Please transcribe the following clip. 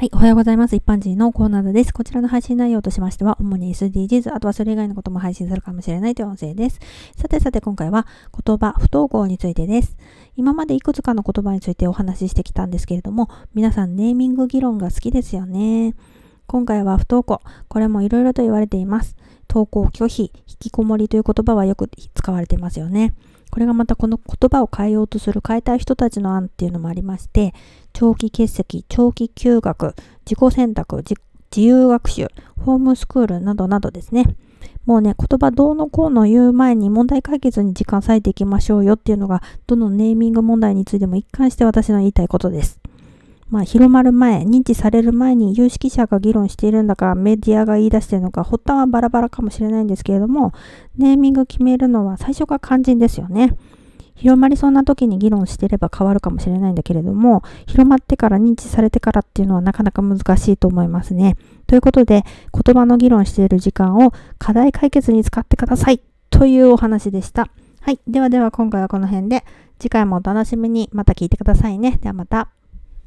はい。おはようございます。一般人のコーナーです。こちらの配信内容としましては、主に SDGs、あとはそれ以外のことも配信するかもしれないという音声です。さてさて今回は言葉、不登校についてです。今までいくつかの言葉についてお話ししてきたんですけれども、皆さんネーミング議論が好きですよね。今回は不登校。これもいろいろと言われています。登校拒否、引きこもりという言葉はよく使われていますよね。これがまたこの言葉を変えようとする変えたい人たちの案っていうのもありまして、長期欠席、長期休学、自己選択、自由学習、ホームスクールなどなどですね。もうね、言葉どうのこうの言う前に問題解決に時間割いていきましょうよっていうのが、どのネーミング問題についても一貫して私の言いたいことです。まあ、広まる前、認知される前に有識者が議論しているんだか、メディアが言い出しているのか、発端はバラバラかもしれないんですけれども、ネーミング決めるのは最初が肝心ですよね。広まりそうな時に議論していれば変わるかもしれないんだけれども、広まってから認知されてからっていうのはなかなか難しいと思いますね。ということで、言葉の議論している時間を課題解決に使ってくださいというお話でした。はい。ではでは今回はこの辺で、次回もお楽しみにまた聞いてくださいね。ではまた。